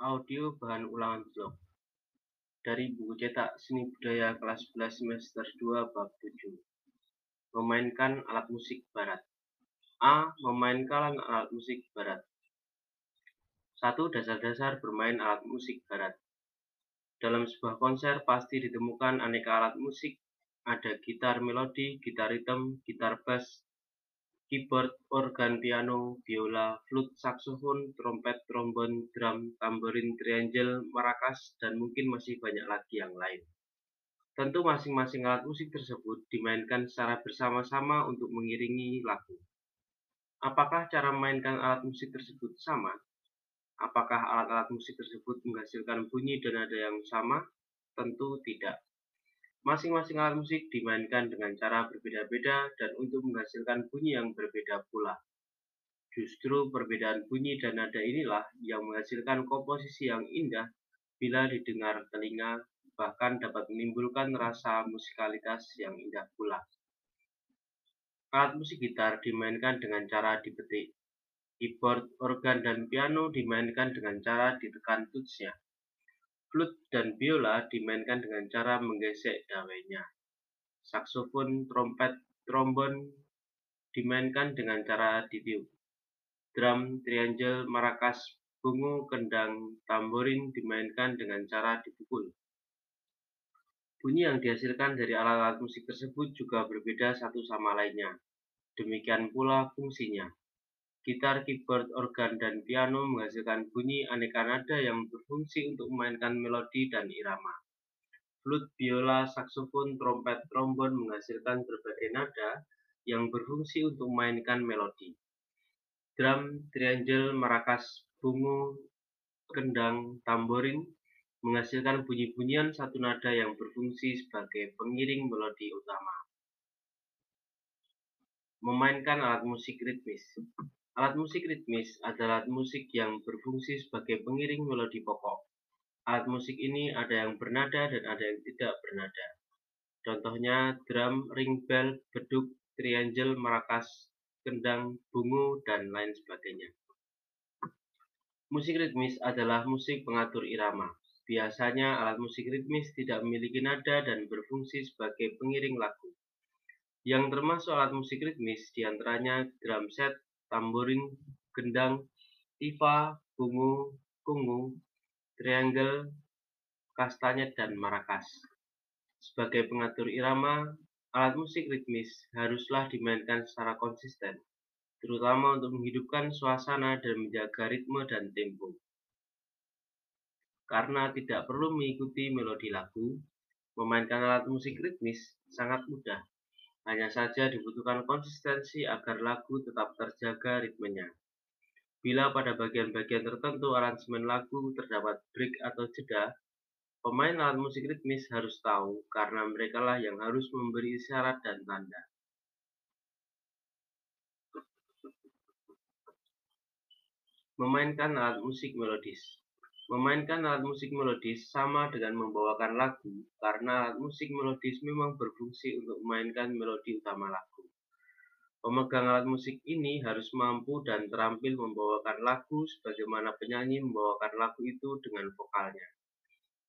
Audio bahan ulangan blog dari buku cetak Seni Budaya kelas 11 semester 2 bab 7. Memainkan alat musik barat. A. Memainkan alat musik barat. 1. Dasar-dasar bermain alat musik barat. Dalam sebuah konser pasti ditemukan aneka alat musik. Ada gitar melodi, gitar ritme, gitar bass, keyboard, organ, piano, biola, flute, saksofon, trompet, trombon, drum, tamborin, triangle, marakas, dan mungkin masih banyak lagi yang lain. Tentu masing-masing alat musik tersebut dimainkan secara bersama-sama untuk mengiringi lagu. Apakah cara memainkan alat musik tersebut sama? Apakah alat-alat musik tersebut menghasilkan bunyi dan nada yang sama? Tentu tidak. Masing-masing alat musik dimainkan dengan cara berbeda-beda dan untuk menghasilkan bunyi yang berbeda pula. Justru perbedaan bunyi dan nada inilah yang menghasilkan komposisi yang indah bila didengar telinga, bahkan dapat menimbulkan rasa musikalitas yang indah pula. Alat musik gitar dimainkan dengan cara dipetik. Keyboard, organ, dan piano dimainkan dengan cara ditekan tutsnya. Flute dan biola dimainkan dengan cara menggesek dawainya. Saksofon, trompet, trombon dimainkan dengan cara ditiup. Drum, triangle, marakas, bungu, kendang, tamborin dimainkan dengan cara dipukul. Bunyi yang dihasilkan dari alat-alat musik tersebut juga berbeda satu sama lainnya. Demikian pula fungsinya. Gitar, keyboard, organ, dan piano menghasilkan bunyi aneka nada yang berfungsi untuk memainkan melodi dan irama. Flute, biola, saksofon, trompet, trombon menghasilkan berbagai nada yang berfungsi untuk memainkan melodi. Drum, triangle, marakas, bungu, kendang, tamborin menghasilkan bunyi-bunyian satu nada yang berfungsi sebagai pengiring melodi utama. Memainkan alat musik ritmis Alat musik ritmis adalah alat musik yang berfungsi sebagai pengiring melodi pokok. Alat musik ini ada yang bernada dan ada yang tidak bernada. Contohnya drum, ring bell, beduk, triangle, marakas, kendang, bungu, dan lain sebagainya. Musik ritmis adalah musik pengatur irama. Biasanya alat musik ritmis tidak memiliki nada dan berfungsi sebagai pengiring lagu. Yang termasuk alat musik ritmis di antaranya drum set, tamborin, gendang, tifa, bungu, kungu, triangle, kastanyet, dan marakas. Sebagai pengatur irama, alat musik ritmis haruslah dimainkan secara konsisten, terutama untuk menghidupkan suasana dan menjaga ritme dan tempo. Karena tidak perlu mengikuti melodi lagu, memainkan alat musik ritmis sangat mudah. Hanya saja dibutuhkan konsistensi agar lagu tetap terjaga ritmenya. Bila pada bagian-bagian tertentu aransemen lagu terdapat break atau jeda, pemain alat musik ritmis harus tahu karena merekalah yang harus memberi isyarat dan tanda. Memainkan alat musik melodis Memainkan alat musik melodis sama dengan membawakan lagu, karena alat musik melodis memang berfungsi untuk memainkan melodi utama lagu. Pemegang alat musik ini harus mampu dan terampil membawakan lagu sebagaimana penyanyi membawakan lagu itu dengan vokalnya.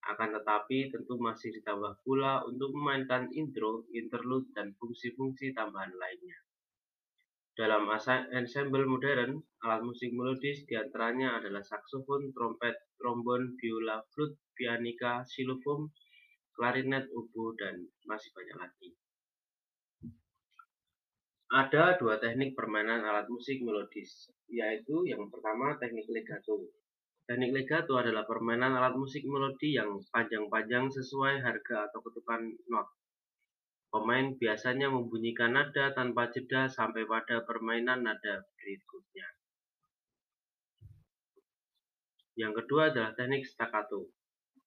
Akan tetapi tentu masih ditambah pula untuk memainkan intro, interlude, dan fungsi-fungsi tambahan lainnya. Dalam ensemble modern, alat musik melodis di antaranya adalah saksofon, trompet, trombon, biola, flute, pianika, xylophone, klarinet, oboe, dan masih banyak lagi. Ada dua teknik permainan alat musik melodis, yaitu yang pertama teknik legato. Teknik legato adalah permainan alat musik melodi yang panjang-panjang sesuai harga atau ketukan not. Pemain biasanya membunyikan nada tanpa jeda sampai pada permainan nada berikutnya. Yang kedua adalah teknik staccato.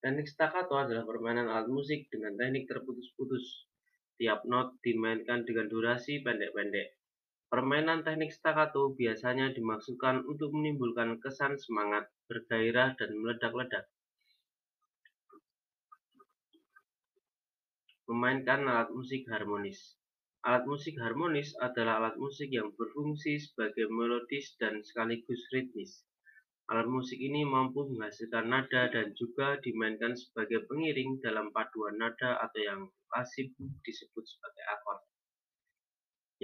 Teknik staccato adalah permainan alat musik dengan teknik terputus-putus. Tiap not dimainkan dengan durasi pendek-pendek. Permainan teknik staccato biasanya dimaksudkan untuk menimbulkan kesan semangat, bergairah, dan meledak-ledak. Memainkan alat musik harmonis Alat musik harmonis adalah alat musik yang berfungsi sebagai melodis dan sekaligus ritmis. Alat musik ini mampu menghasilkan nada dan juga dimainkan sebagai pengiring dalam paduan nada atau yang lazim disebut sebagai akord.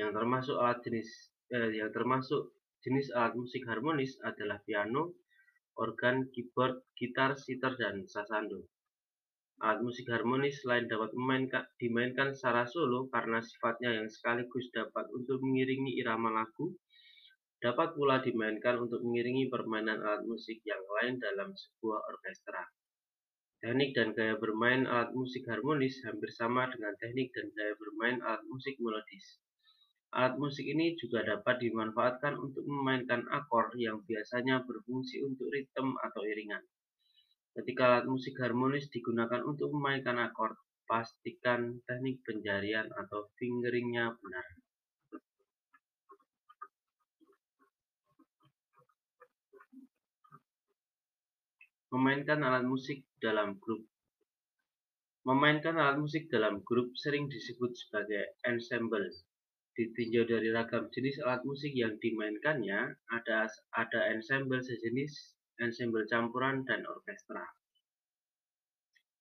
Yang termasuk alat jenis eh, yang termasuk jenis alat musik harmonis adalah piano, organ, keyboard, gitar, sitar, dan sasando. Alat musik harmonis selain dapat dimainkan secara solo karena sifatnya yang sekaligus dapat untuk mengiringi irama lagu, Dapat pula dimainkan untuk mengiringi permainan alat musik yang lain dalam sebuah orkestra. Teknik dan gaya bermain alat musik harmonis hampir sama dengan teknik dan gaya bermain alat musik melodis. Alat musik ini juga dapat dimanfaatkan untuk memainkan akor yang biasanya berfungsi untuk ritme atau iringan. Ketika alat musik harmonis digunakan untuk memainkan akor, pastikan teknik penjarian atau fingeringnya benar. Memainkan alat musik dalam grup Memainkan alat musik dalam grup sering disebut sebagai ensemble. Ditinjau dari ragam jenis alat musik yang dimainkannya, ada ada ensemble sejenis, ensemble campuran, dan orkestra.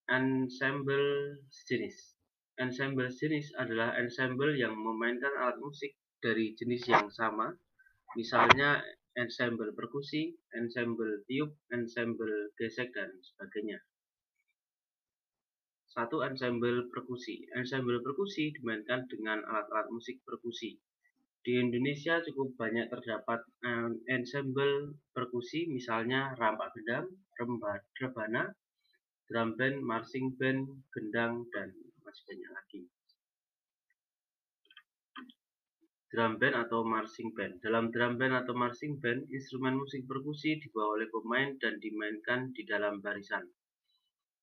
Ensemble sejenis Ensemble sejenis adalah ensemble yang memainkan alat musik dari jenis yang sama, misalnya ensemble perkusi, ensemble tiup, ensemble gesek, dan sebagainya. Satu ensemble perkusi. Ensemble perkusi dimainkan dengan alat-alat musik perkusi. Di Indonesia cukup banyak terdapat ensemble perkusi, misalnya rampak gendang, rebana, drum band, marching band, gendang, dan masih banyak lagi drum band atau marching band. Dalam drum band atau marching band, instrumen musik perkusi dibawa oleh pemain dan dimainkan di dalam barisan.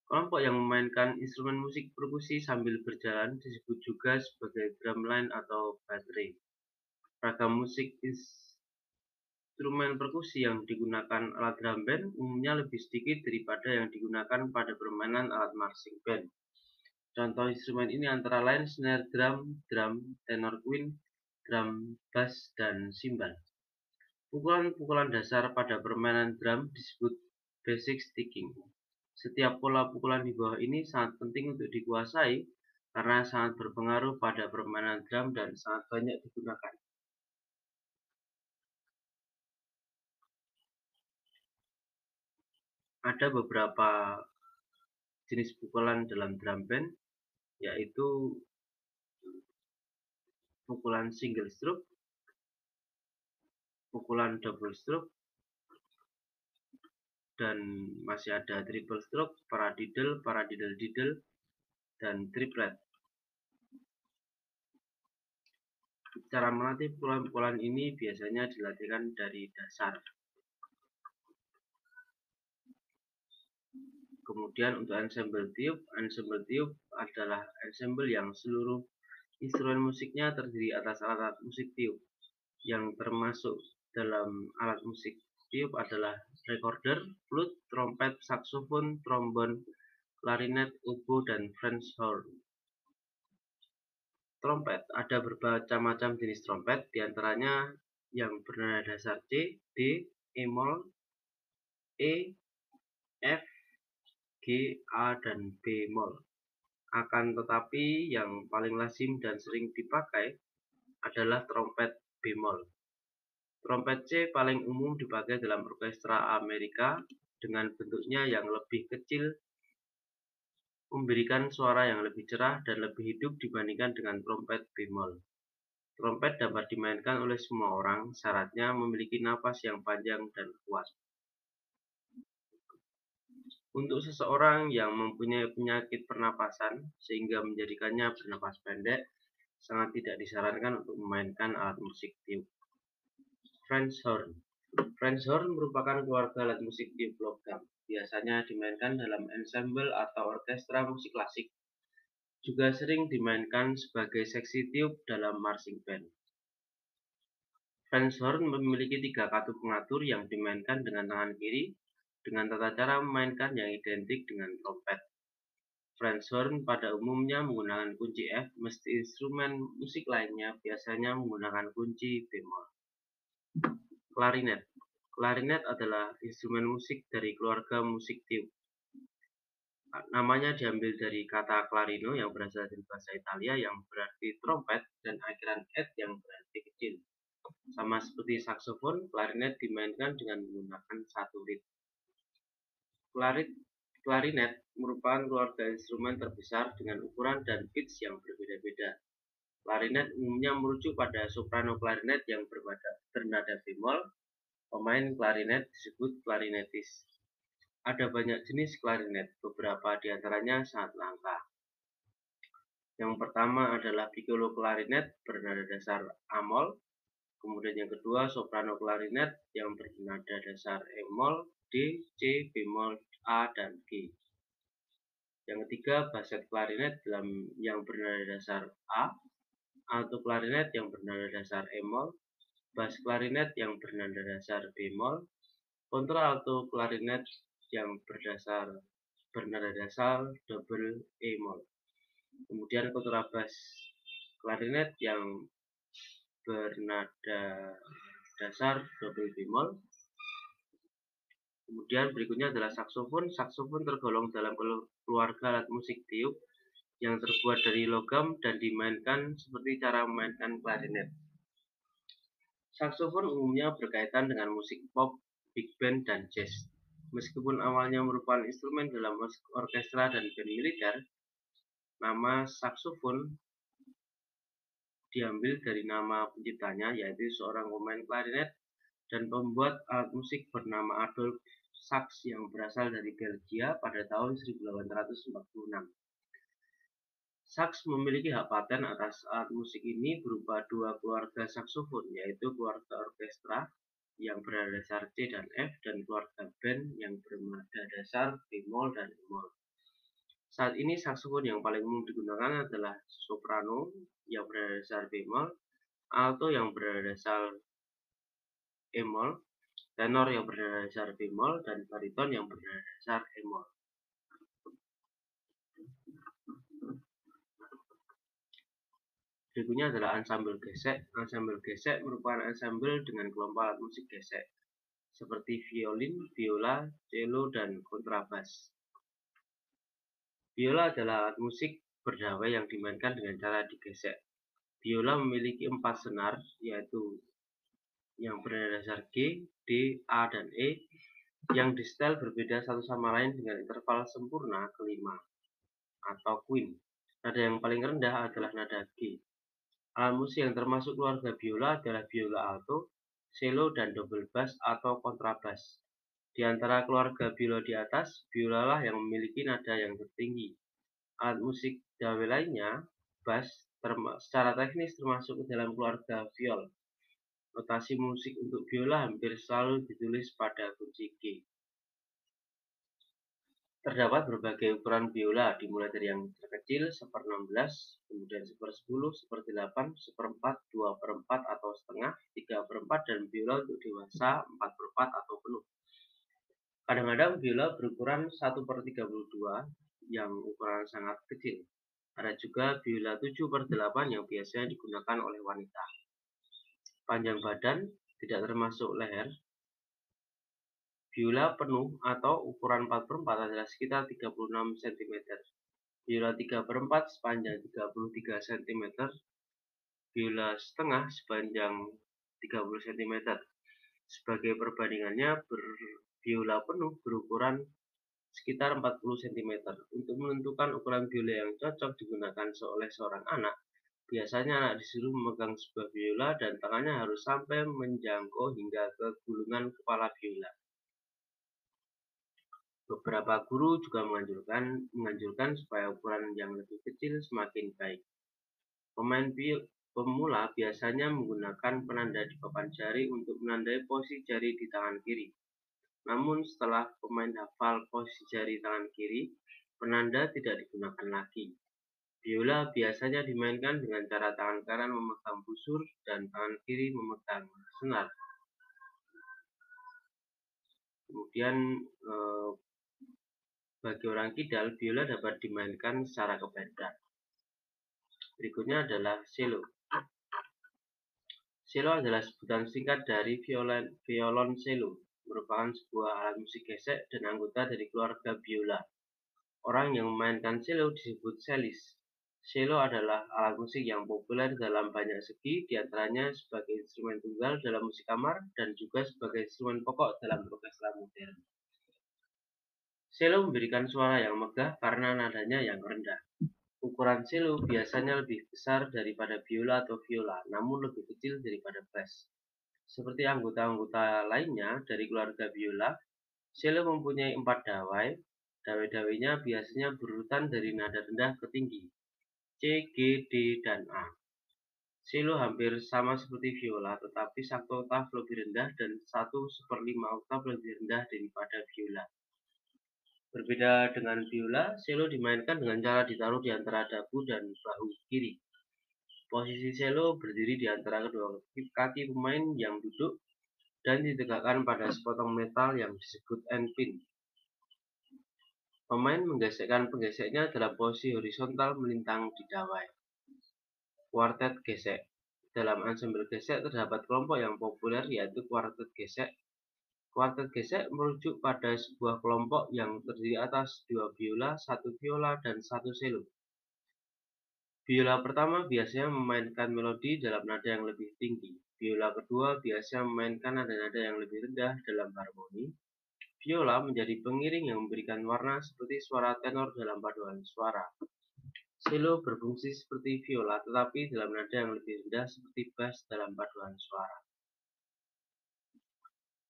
Kelompok yang memainkan instrumen musik perkusi sambil berjalan disebut juga sebagai drumline atau battery. Ragam musik instrumen perkusi yang digunakan alat drum band umumnya lebih sedikit daripada yang digunakan pada permainan alat marching band. Contoh instrumen ini antara lain snare drum, drum, tenor queen, drum, bass, dan simbal. Pukulan-pukulan dasar pada permainan drum disebut basic sticking. Setiap pola pukulan di bawah ini sangat penting untuk dikuasai karena sangat berpengaruh pada permainan drum dan sangat banyak digunakan. Ada beberapa jenis pukulan dalam drum band, yaitu pukulan single stroke, pukulan double stroke, dan masih ada triple stroke, paradiddle, paradiddle diddle, dan triplet. Cara melatih pukulan-pukulan ini biasanya dilatihkan dari dasar. Kemudian untuk ensemble tiup, ensemble tiup adalah ensemble yang seluruh Instrumen musiknya terdiri atas alat-alat musik tiup. Yang termasuk dalam alat musik tiup adalah recorder, flute, trompet, saksofon, trombon, klarinet, oboe, dan French horn. Trompet ada berbagai macam jenis trompet, di antaranya yang bernada dasar C, D, E mol, E, F, G, A, dan B mol. Akan tetapi yang paling lazim dan sering dipakai adalah trompet bemol. Trompet C paling umum dipakai dalam orkestra Amerika dengan bentuknya yang lebih kecil memberikan suara yang lebih cerah dan lebih hidup dibandingkan dengan trompet bemol. Trompet dapat dimainkan oleh semua orang, syaratnya memiliki napas yang panjang dan kuat. Untuk seseorang yang mempunyai penyakit pernapasan sehingga menjadikannya bernapas pendek, sangat tidak disarankan untuk memainkan alat musik tiup. French horn French horn merupakan keluarga alat musik tiup logam. Biasanya dimainkan dalam ensemble atau orkestra musik klasik. Juga sering dimainkan sebagai seksi tiup dalam marching band. French horn memiliki tiga kartu pengatur yang dimainkan dengan tangan kiri, dengan tata cara memainkan yang identik dengan trompet. French horn pada umumnya menggunakan kunci F, meski instrumen musik lainnya biasanya menggunakan kunci bemol. Klarinet Klarinet adalah instrumen musik dari keluarga musik tiup. Namanya diambil dari kata clarino yang berasal dari bahasa Italia yang berarti trompet dan akhiran et yang berarti kecil. Sama seperti saksofon, klarinet dimainkan dengan menggunakan satu reed. Klarit, klarinet merupakan keluarga instrumen terbesar dengan ukuran dan pitch yang berbeda-beda. Klarinet umumnya merujuk pada soprano klarinet yang bernada bemol, Pemain klarinet disebut klarinetis. Ada banyak jenis klarinet, beberapa di antaranya sangat langka. Yang pertama adalah piccolo klarinet bernada dasar Amol, kemudian yang kedua soprano klarinet yang bernada dasar E-mol, D, C, bemol, A, dan G. Yang ketiga basset klarinet dalam yang bernada dasar A, alto klarinet yang bernada dasar E-mol, bass klarinet yang bernada dasar bemol, kontralto klarinet yang berdasar bernada dasar double E mol. Kemudian kontrabas klarinet yang bernada dasar double bemol. Kemudian berikutnya adalah saksofon. Saksofon tergolong dalam keluarga alat musik tiup yang terbuat dari logam dan dimainkan seperti cara memainkan klarinet. Saksofon umumnya berkaitan dengan musik pop, big band, dan jazz. Meskipun awalnya merupakan instrumen dalam orkestra dan band militer, nama saksofon diambil dari nama penciptanya yaitu seorang pemain klarinet dan pembuat alat musik bernama Adolf Sax yang berasal dari Belgia pada tahun 1846. Sax memiliki hak paten atas alat musik ini berupa dua keluarga saksofon, yaitu keluarga orkestra yang berada dasar C dan F dan keluarga band yang berada dasar bemol dan E-mol. Saat ini saksofon yang paling umum digunakan adalah soprano yang berada dasar bemol, alto yang berada dasar E-mol, tenor yang berada dasar bemol, dan bariton yang berada dasar E-mol. Berikutnya adalah ensemble gesek. Ensemble gesek merupakan ensemble dengan kelompok alat musik gesek, seperti violin, biola, cello, dan kontrabas. Biola adalah alat musik berdawai yang dimainkan dengan cara digesek. Biola memiliki empat senar, yaitu yang bernada dasar G, D, A, dan E, yang di setel berbeda satu sama lain dengan interval sempurna kelima, atau queen. Nada yang paling rendah adalah nada G. Alat musik yang termasuk keluarga biola adalah biola alto, cello, dan double bass atau kontrabas. Di antara keluarga biola di atas, biola lah yang memiliki nada yang tertinggi. Alat musik dawe lainnya, bass, secara teknis termasuk ke dalam keluarga viol. Notasi musik untuk biola hampir selalu ditulis pada kunci G. Terdapat berbagai ukuran biola, dimulai dari yang terkecil seper 16, kemudian seper 10, seper 8, seper 4, 2 per 4 atau setengah, 3 per 4, dan biola untuk dewasa 4 per 4 atau penuh. Kadang-kadang biola berukuran 1 per 32 yang ukuran sangat kecil. Ada juga biola 7 per 8 yang biasanya digunakan oleh wanita. Panjang badan tidak termasuk leher Biola penuh atau ukuran 4 per 4 adalah sekitar 36 cm. Biola 3 per 4 sepanjang 33 cm. Biola setengah sepanjang 30 cm. Sebagai perbandingannya, biola penuh berukuran sekitar 40 cm. Untuk menentukan ukuran biola yang cocok digunakan oleh seorang anak, biasanya anak disuruh memegang sebuah biola dan tangannya harus sampai menjangkau hingga ke gulungan kepala biola. Beberapa guru juga menganjurkan, menganjurkan supaya ukuran yang lebih kecil semakin baik. Pemain pemula biasanya menggunakan penanda di papan jari untuk menandai posisi jari di tangan kiri. Namun setelah pemain hafal posisi jari tangan kiri, penanda tidak digunakan lagi. Biola biasanya dimainkan dengan cara tangan kanan memegang busur dan tangan kiri memegang senar. Kemudian eh, bagi orang kidal, biola dapat dimainkan secara kebaikan. Berikutnya adalah cello. Cello adalah sebutan singkat dari violon, violon cello. merupakan sebuah alat musik gesek dan anggota dari keluarga biola. Orang yang memainkan cello disebut cellist. Cello adalah alat musik yang populer dalam banyak segi, di antaranya sebagai instrumen tunggal dalam musik kamar dan juga sebagai instrumen pokok dalam orkestra modern. Cello memberikan suara yang megah karena nadanya yang rendah. Ukuran cello biasanya lebih besar daripada biola atau viola, namun lebih kecil daripada bass. Seperti anggota-anggota lainnya dari keluarga biola, cello mempunyai empat dawai. Dawai-dawainya biasanya berurutan dari nada rendah ke tinggi. C, G, D, dan A. Cello hampir sama seperti viola, tetapi satu oktav lebih rendah dan satu seperlima oktav lebih rendah daripada viola. Berbeda dengan biola, cello dimainkan dengan cara ditaruh di antara dagu dan bahu kiri. Posisi cello berdiri di antara kedua kaki pemain yang duduk dan ditegakkan pada sepotong metal yang disebut endpin. Pemain menggesekkan penggeseknya dalam posisi horizontal melintang di dawai. Kuartet gesek Dalam ensemble gesek terdapat kelompok yang populer yaitu kuartet gesek. Kuartet gesek merujuk pada sebuah kelompok yang terdiri atas dua biola, satu viola, dan satu cello. Biola pertama biasanya memainkan melodi dalam nada yang lebih tinggi. Biola kedua biasanya memainkan nada-nada yang lebih rendah dalam harmoni. Viola menjadi pengiring yang memberikan warna seperti suara tenor dalam paduan suara. Cello berfungsi seperti viola tetapi dalam nada yang lebih rendah seperti bass dalam paduan suara.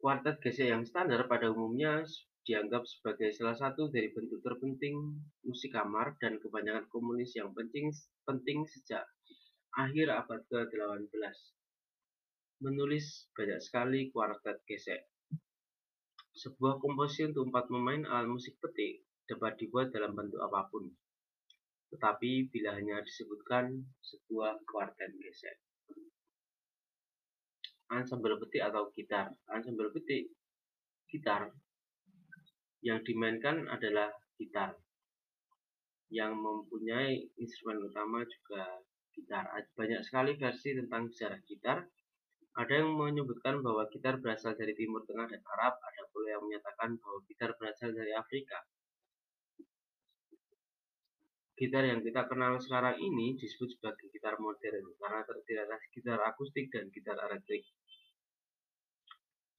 Kuartet gesek yang standar pada umumnya dianggap sebagai salah satu dari bentuk terpenting musik kamar dan kebanyakan komunis yang penting, penting sejak akhir abad ke-18 menulis banyak sekali kuartet gesek. Sebuah komposisi untuk empat pemain alat musik petik dapat dibuat dalam bentuk apa pun, tetapi bila hanya disebutkan sebuah kuartet gesek. Ensemble petik atau gitar. Ensemble petik gitar yang dimainkan adalah gitar yang mempunyai instrumen utama juga gitar. Banyak sekali versi tentang sejarah gitar. Ada yang menyebutkan bahwa gitar berasal dari Timur Tengah dan Arab, ada pula yang menyatakan bahwa gitar berasal dari Afrika. Gitar yang kita kenal sekarang ini disebut sebagai gitar modern karena terdiri atas gitar akustik dan gitar elektrik.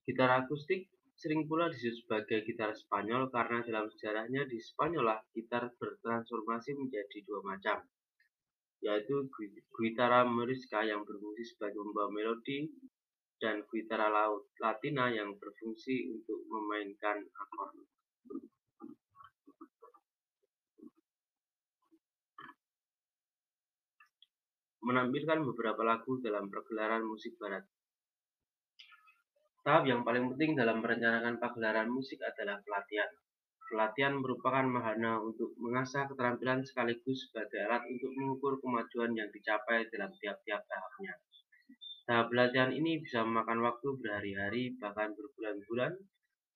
Gitar akustik sering pula disebut sebagai gitar Spanyol karena dalam sejarahnya di Spanyol lah gitar bertransformasi menjadi dua macam, yaitu guitarra morisca yang berfungsi sebagai membawa melodi dan guitarra latina yang berfungsi untuk memainkan akord. Menampilkan beberapa lagu dalam pergelaran musik barat. Tahap yang paling penting dalam merencanakan pagelaran musik adalah pelatihan. Pelatihan merupakan mahana untuk mengasah keterampilan sekaligus sebagai alat untuk mengukur kemajuan yang dicapai dalam tiap-tiap tahapnya. Tahap pelatihan ini bisa memakan waktu berhari-hari bahkan berbulan-bulan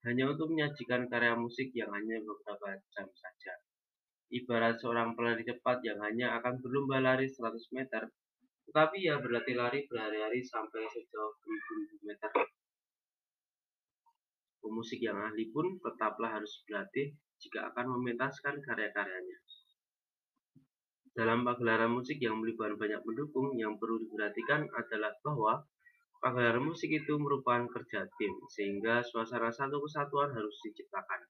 hanya untuk menyajikan karya musik yang hanya beberapa jam saja. Ibarat seorang pelari cepat yang hanya akan berlomba lari 100 meter, tetapi ia berlatih lari berhari-hari sampai sejauh 1000 meter. Pemusik yang ahli pun tetaplah harus berlatih jika akan mementaskan karya-karyanya. Dalam pagelaran musik yang melibatkan banyak pendukung, yang perlu diperhatikan adalah bahwa pagelaran musik itu merupakan kerja tim, sehingga suasana satu kesatuan harus diciptakan.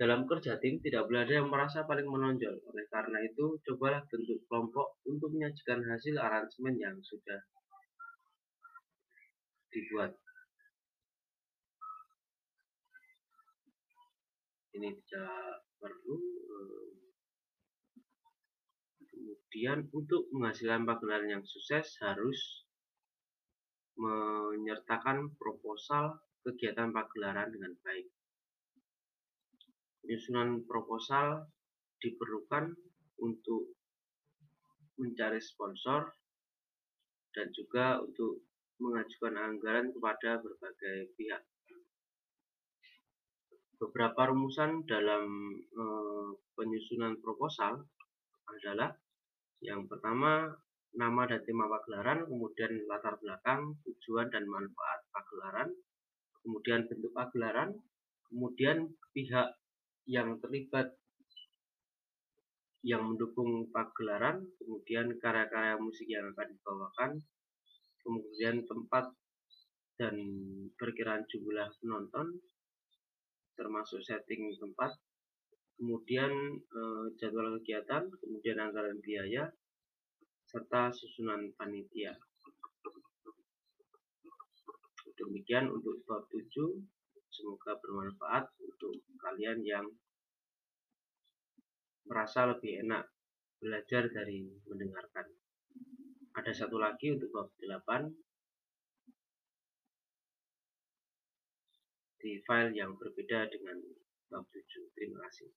Dalam kerja tim, tidak boleh ada yang merasa paling menonjol. Oleh karena itu, cobalah bentuk kelompok untuk menyajikan hasil aransemen yang sudah dibuat. Ini tidak perlu eh, kemudian untuk menghasilkan pagelaran yang sukses harus menyertakan proposal kegiatan pagelaran dengan baik. Penyusunan proposal diperlukan untuk mencari sponsor dan juga untuk mengajukan anggaran kepada berbagai pihak beberapa rumusan dalam e, penyusunan proposal adalah yang pertama nama dan tema pagelaran, kemudian latar belakang, tujuan dan manfaat pagelaran, kemudian bentuk pagelaran, kemudian pihak yang terlibat yang mendukung pagelaran, kemudian karya-karya musik yang akan dibawakan, kemudian tempat dan perkiraan jumlah penonton, termasuk setting tempat, kemudian eh, jadwal kegiatan, kemudian anggaran biaya, serta susunan panitia. Demikian untuk bab 7. Semoga bermanfaat untuk kalian yang merasa lebih enak belajar dari mendengarkan. Ada satu lagi untuk bab 8 di file yang berbeda dengan bab 7. Terima kasih.